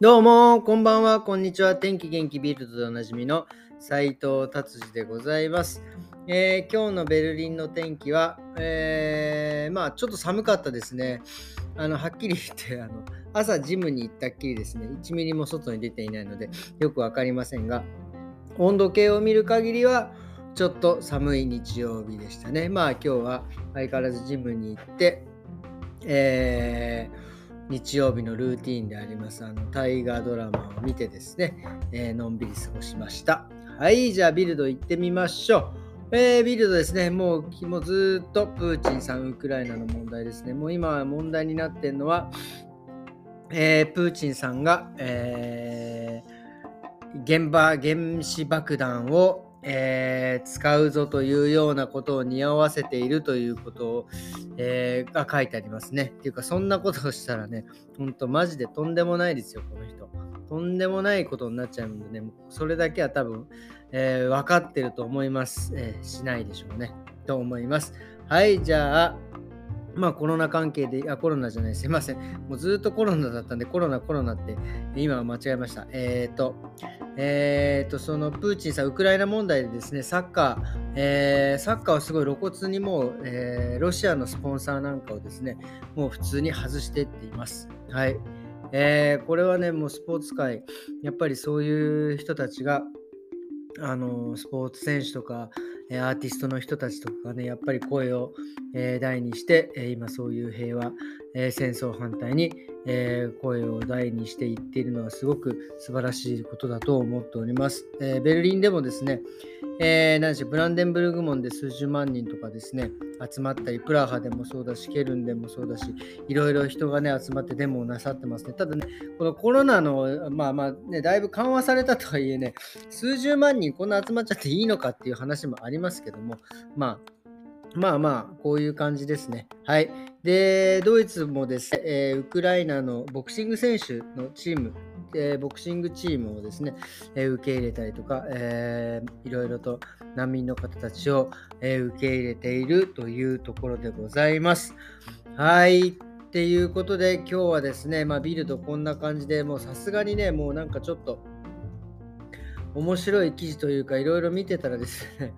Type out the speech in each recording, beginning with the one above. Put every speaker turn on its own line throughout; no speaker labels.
どうも、こんばんは、こんにちは。天気元気ビルドでおなじみの斉藤達治でございます。えー、今日のベルリンの天気は、えー、まあちょっと寒かったですね。あのはっきり言ってあの、朝ジムに行ったっきりですね、1ミリも外に出ていないので、よく分かりませんが、温度計を見る限りは、ちょっと寒い日曜日でしたね。まあ今日は相変わらずジムに行って、えー、日曜日のルーティンでありますあの大河ドラマを見てですね、えー、のんびり過ごしました。はい、じゃあビルド行ってみましょう。えー、ビルドですね、もうもうずっとプーチンさん、ウクライナの問題ですね。もう今問題になってるのは、えー、プーチンさんが、えー、現場原子爆弾をえー、使うぞというようなことを匂わせているということを、えー、が書いてありますね。っていうか、そんなことをしたらね、ほんとマジでとんでもないですよ、この人。とんでもないことになっちゃうんでね、それだけは多分、えー、分かってると思います、えしないでしょうね。と思います。はい、じゃあ、まあコロナ関係で、あ、コロナじゃない、すいません。もうずっとコロナだったんで、コロナ、コロナって、今は間違えました。えっ、ー、と、えっ、ー、と、そのプーチンさん、ウクライナ問題でですね、サッカー、えー、サッカーはすごい露骨にもう、えー、ロシアのスポンサーなんかをですね、もう普通に外してっています。はい。えー、これはね、もうスポーツ界、やっぱりそういう人たちが、あのスポーツ選手とか、アーティストの人たちとかがね、やっぱり声を、え大にして、え今そういう平和、え戦争反対に、え声を大にしていっているのはすごく素晴らしいことだと思っております。えベルリンでもですね、えー、何でしょう、ブランデンブルグ門で数十万人とかですね、集まったり、プラハでもそうだし、ケルンでもそうだし、いろいろ人がね、集まってデモをなさってますね。ただね、このコロナの、まあまあね、だいぶ緩和されたとはいえね、数十万人こんな集まっちゃっていいのかっていう話もありますけども、まあ、まあまあ、こういう感じですね。はい。で、ドイツもですね、えー、ウクライナのボクシング選手のチーム、えー、ボクシングチームをですね、えー、受け入れたりとか、えー、いろいろと難民の方たちを、えー、受け入れているというところでございます。はい。っていうことで、今日はですね、まあ、ビルドこんな感じで、もうさすがにね、もうなんかちょっと面白い記事というか、いろいろ見てたらですね、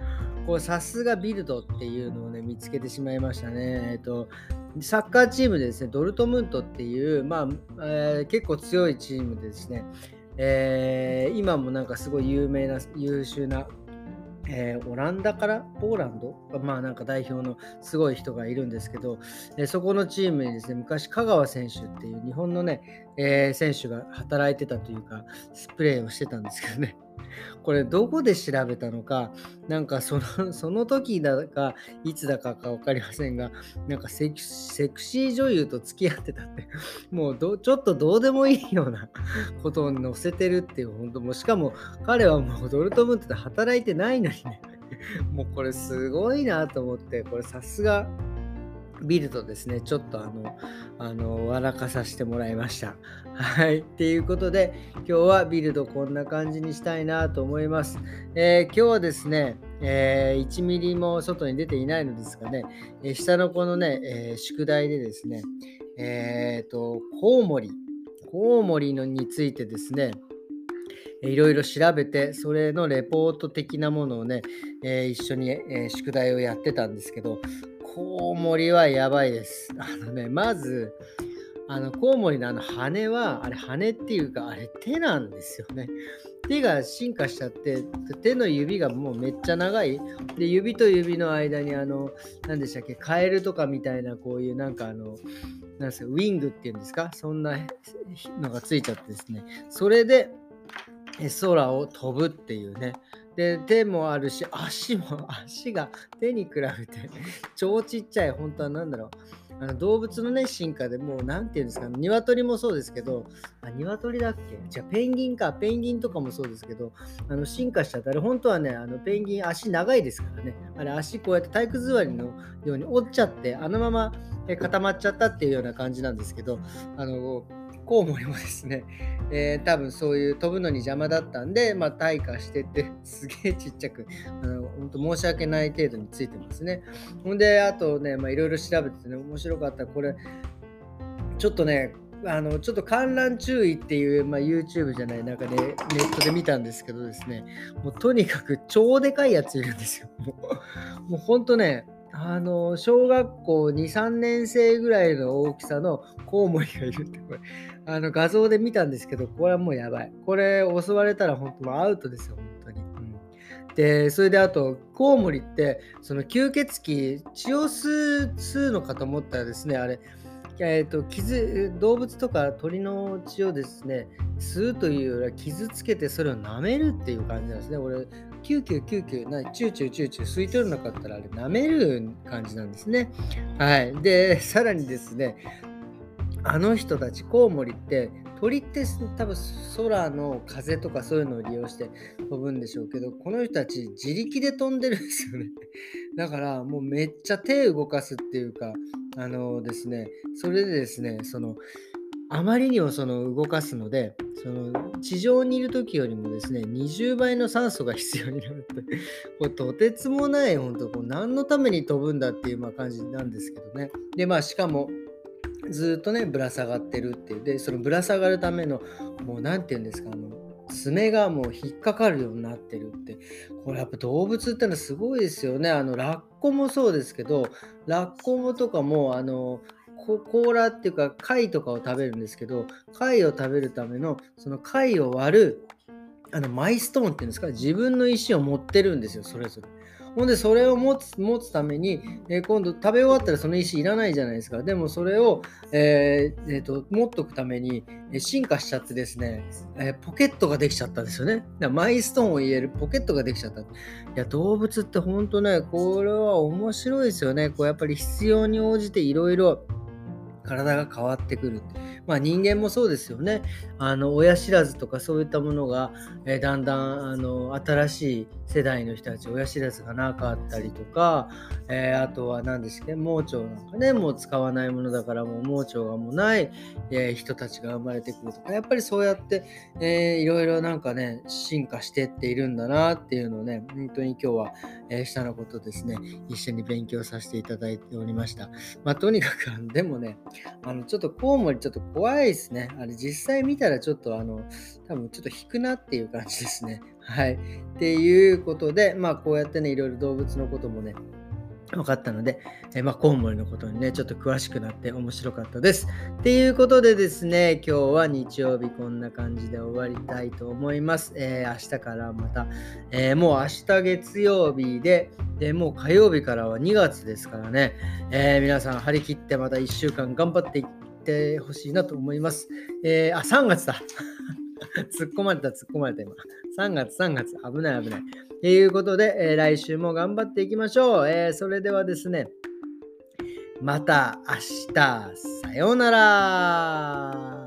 こうさすがビルドっていうのをね、見つけてしまいましたね。えっと、サッカーチームでですね、ドルトムントっていう、まあ、えー、結構強いチームでですね、えー、今もなんかすごい有名な、優秀な、えー、オランダから？ポーランド？まあなんか代表のすごい人がいるんですけど、えそこのチームにですね、昔香川選手っていう日本のね、え選手が働いてたというか、スプレーをしてたんですけどね、これどこで調べたのか、なんかその その時だか、いつだかか分かりませんが、なんかセクシー女優と付き合ってたって、もうどちょっとどうでもいいような ことを載せてるっていう、本当もうしかも彼はもうドルトムントで働いてないのにね、もうこれすごいなと思って、これさすがビルドですね、ちょっとあの、あの、笑かさせてもらいました。はい。っていうことで、今日はビルドこんな感じにしたいなと思います。えー、今日はですね、えー、1ミリも外に出ていないのですがね、えー、下のこのね、え宿題でですね、えっ、と、コウモリ、コウモリのについてですね、いろいろ調べて、それのレポート的なものをね、えー、一緒に、えー、宿題をやってたんですけど、コウモリはやばいです。あのね、まず、あのコウモリのあの羽は、あれ羽っていうか、あれ手なんですよね。手が進化しちゃって、手の指がもうめっちゃ長い。で、指と指の間に、あの、何でしたっけ、カエルとかみたいな、こういうなんかあの、なんですか、ウィングっていうんですか、そんなのがついちゃってですね、それで空を飛ぶっていうね、で、手もあるし、足も、足が手に比べて 超ちっちゃい、本当は何だろう。あの動物のね、進化でもう、なんていうんですか、鶏もそうですけど、あ、鶏だっけ？じゃあ、ペンギンか、ペンギンとかもそうですけど、あの進化しちゃったら、本当はね、あのペンギン足長いですからね、あれ足こうやって体育座りのように折っちゃって、あのまま固まっちゃったっていうような感じなんですけど、あの、コウモリもですね、えー、多分そういう飛ぶのに邪魔だったんで、まあ、退化してて、すげえちっちゃく、あの本当申し訳ない程度についてますね。ほんで、あとね、いろいろ調べててね、面白かった。これ、ちょっとね、あのちょっと観覧注意っていう、まあ、YouTube じゃないなんかねネットで見たんですけどですねもうとにかく超でかいやついるんですよもうもうほんとねあの小学校23年生ぐらいの大きさのコウモリがいるってこれ あの画像で見たんですけどこれはもうやばい。これ襲われたら本当アウトですよ本当に、うん、でそれであとコウモリってその吸血鬼血を吸うのかと思ったらですねあれえーと、傷動物とか鳥の血をですね吸うというよりは傷つけてそれを舐めるっていう感じなんですね。俺キューキューキューキューなチューチューチューチュー吸い取らなかったらあれ舐める感じなんですね。はい。で、さらにですね、あの人たちコウモリって鳥って多分空の風とかそういうのを利用して飛ぶんでしょうけど、この人たち自力で飛んでるんですよね。だからもうめっちゃ手動かすっていうか、あのですね、それでですね、その、あまりにもその動かすので、その地上にいる時よりもですね、20倍の酸素が必要になるって、これとてつもない、本当こう何のために飛ぶんだっていうまあ感じなんですけどね。で、まあしかも、ずっとねぶら下がってるっていう。でそのぶら下がるためのもう何て言うんですかあの爪がもう引っかかるようになってるって。これやっぱ動物ってのはすごいですよね。あのラッコもそうですけどラッコもとかもあの甲羅っていうか貝とかを食べるんですけど貝を食べるためのその貝を割るあのマイストーンっていうんですか？自分の石を持ってるんですよそれぞれ。ほんで、それを持つ持つために、えー、今度食べ終わったらその石いらないじゃないですか。でもそれを、えーえーと、持っとくために、進化しちゃってですね、えー、ポケットができちゃったんですよね。マイストーンを入れるポケットができちゃった。いや、動物って本当ね、これは面白いですよね。こうやっぱり必要に応じていろいろ体が変わってくる。まあ、人間もそうですよね。あの親知らずとかそういったものが、えー、だんだんあの新しい世代の人たち親知らずがなかったりとか、えー、あとは何ですか盲腸なんかねもう使わないものだからもう盲腸がもうない、えー、人たちが生まれてくるとかやっぱりそうやって、えー、いろいろなんかね進化してっているんだなっていうのをね本当に今日は、えー、下のことですね一緒に勉強させていただいておりました。まあ、とにかくでもねあのちょっとコウモリちょっと怖いですね。あれ実際見たらちょっとあの多分ちょっと引くなっていう感じですね。はい。っていうことで、まあこうやってね、いろいろ動物のこともね、分かったので、えまあ、コウモリのことにね、ちょっと詳しくなって面白かったです。っていうことでですね、今日は日曜日こんな感じで終わりたいと思います。えー、明日からまた、えー、もう明日月曜日で、でもう火曜日からは2月ですからね、えー、皆さん張り切ってまた1週間頑張っていってほしいなと思います。えあ、3月だ。突っ込まれた、突っ込まれた今。3月、3月、危ない危ない。ということで、えー、来週も頑張っていきましょう。え、それではですね、また明日、さようなら。